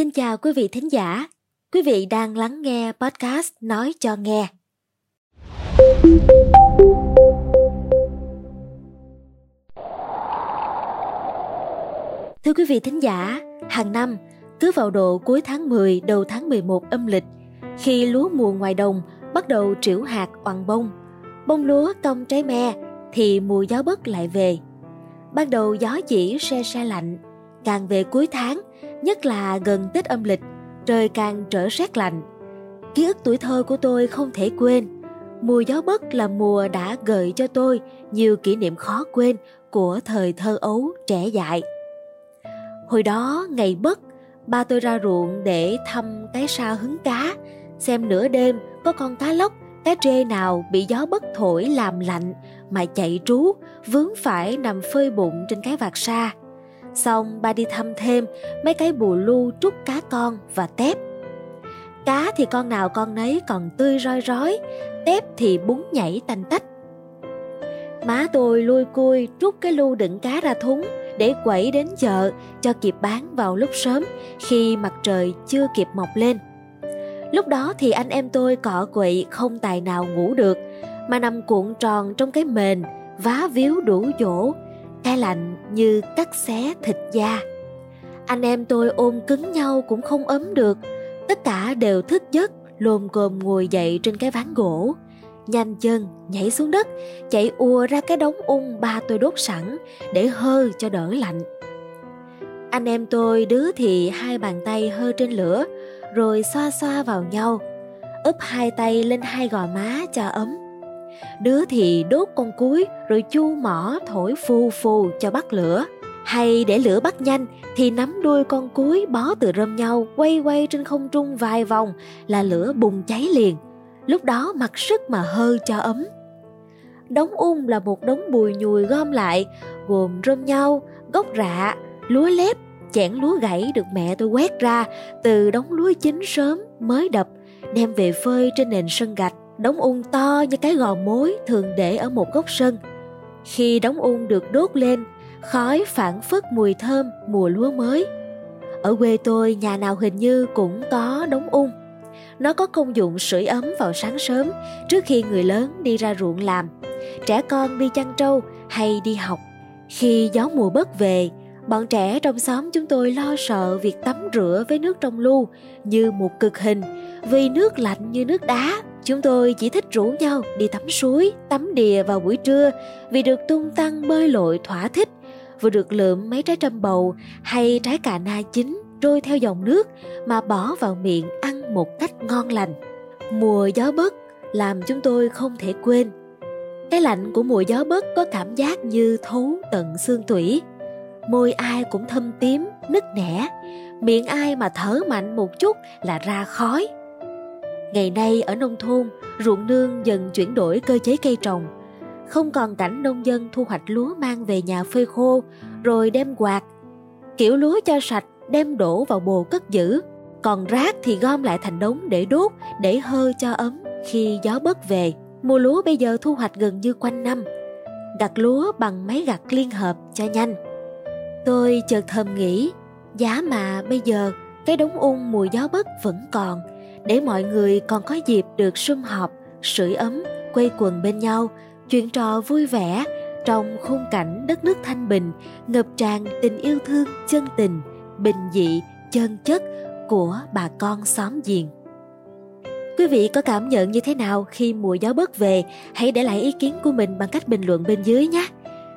Xin chào quý vị thính giả. Quý vị đang lắng nghe podcast Nói cho nghe. Thưa quý vị thính giả, hàng năm, cứ vào độ cuối tháng 10 đầu tháng 11 âm lịch, khi lúa mùa ngoài đồng bắt đầu triểu hạt oằn bông, bông lúa cong trái me thì mùa gió bất lại về. Ban đầu gió chỉ se se lạnh, càng về cuối tháng, nhất là gần Tết âm lịch, trời càng trở rét lạnh. Ký ức tuổi thơ của tôi không thể quên. Mùa gió bấc là mùa đã gợi cho tôi nhiều kỷ niệm khó quên của thời thơ ấu trẻ dại. Hồi đó ngày bất, ba tôi ra ruộng để thăm cái sao hứng cá, xem nửa đêm có con cá lóc, cá trê nào bị gió bất thổi làm lạnh mà chạy trú, vướng phải nằm phơi bụng trên cái vạt sa. Xong ba đi thăm thêm mấy cái bù lu trút cá con và tép. Cá thì con nào con nấy còn tươi roi rói, tép thì bún nhảy tanh tách. Má tôi lui cui trút cái lu đựng cá ra thúng để quẩy đến chợ cho kịp bán vào lúc sớm khi mặt trời chưa kịp mọc lên. Lúc đó thì anh em tôi cọ quậy không tài nào ngủ được mà nằm cuộn tròn trong cái mền vá víu đủ chỗ cái lạnh như cắt xé thịt da. Anh em tôi ôm cứng nhau cũng không ấm được. Tất cả đều thức giấc, lồm cồm ngồi dậy trên cái ván gỗ. Nhanh chân nhảy xuống đất, chạy ùa ra cái đống ung ba tôi đốt sẵn để hơ cho đỡ lạnh. Anh em tôi đứa thì hai bàn tay hơ trên lửa, rồi xoa xoa vào nhau, úp hai tay lên hai gò má cho ấm đứa thì đốt con cuối, rồi chu mỏ, thổi phù phù cho bắt lửa. Hay để lửa bắt nhanh, thì nắm đuôi con cuối bó từ rơm nhau, quay quay trên không trung vài vòng, là lửa bùng cháy liền. Lúc đó mặc sức mà hơ cho ấm. Đống ung là một đống bùi nhùi gom lại, gồm rơm nhau, gốc rạ, lúa lép chẻn lúa gãy được mẹ tôi quét ra từ đống lúa chín sớm mới đập, đem về phơi trên nền sân gạch đống ung to như cái gò mối thường để ở một góc sân. Khi đống ung được đốt lên, khói phản phất mùi thơm mùa lúa mới. Ở quê tôi nhà nào hình như cũng có đống ung. Nó có công dụng sưởi ấm vào sáng sớm trước khi người lớn đi ra ruộng làm, trẻ con đi chăn trâu hay đi học. Khi gió mùa bớt về, bọn trẻ trong xóm chúng tôi lo sợ việc tắm rửa với nước trong lu như một cực hình vì nước lạnh như nước đá Chúng tôi chỉ thích rủ nhau đi tắm suối, tắm đìa vào buổi trưa vì được tung tăng bơi lội thỏa thích, vừa được lượm mấy trái trâm bầu hay trái cà na chín trôi theo dòng nước mà bỏ vào miệng ăn một cách ngon lành. Mùa gió bấc làm chúng tôi không thể quên. Cái lạnh của mùa gió bấc có cảm giác như thấu tận xương tủy. Môi ai cũng thâm tím, nứt nẻ, miệng ai mà thở mạnh một chút là ra khói Ngày nay ở nông thôn, ruộng nương dần chuyển đổi cơ chế cây trồng. Không còn cảnh nông dân thu hoạch lúa mang về nhà phơi khô rồi đem quạt. Kiểu lúa cho sạch đem đổ vào bồ cất giữ, còn rác thì gom lại thành đống để đốt, để hơ cho ấm khi gió bớt về. Mùa lúa bây giờ thu hoạch gần như quanh năm. Gặt lúa bằng máy gặt liên hợp cho nhanh. Tôi chợt thầm nghĩ, giá mà bây giờ cái đống ung mùi gió bấc vẫn còn để mọi người còn có dịp được sum họp, sưởi ấm, quây quần bên nhau, chuyện trò vui vẻ trong khung cảnh đất nước thanh bình, ngập tràn tình yêu thương chân tình, bình dị, chân chất của bà con xóm giềng. Quý vị có cảm nhận như thế nào khi mùa gió bớt về? Hãy để lại ý kiến của mình bằng cách bình luận bên dưới nhé.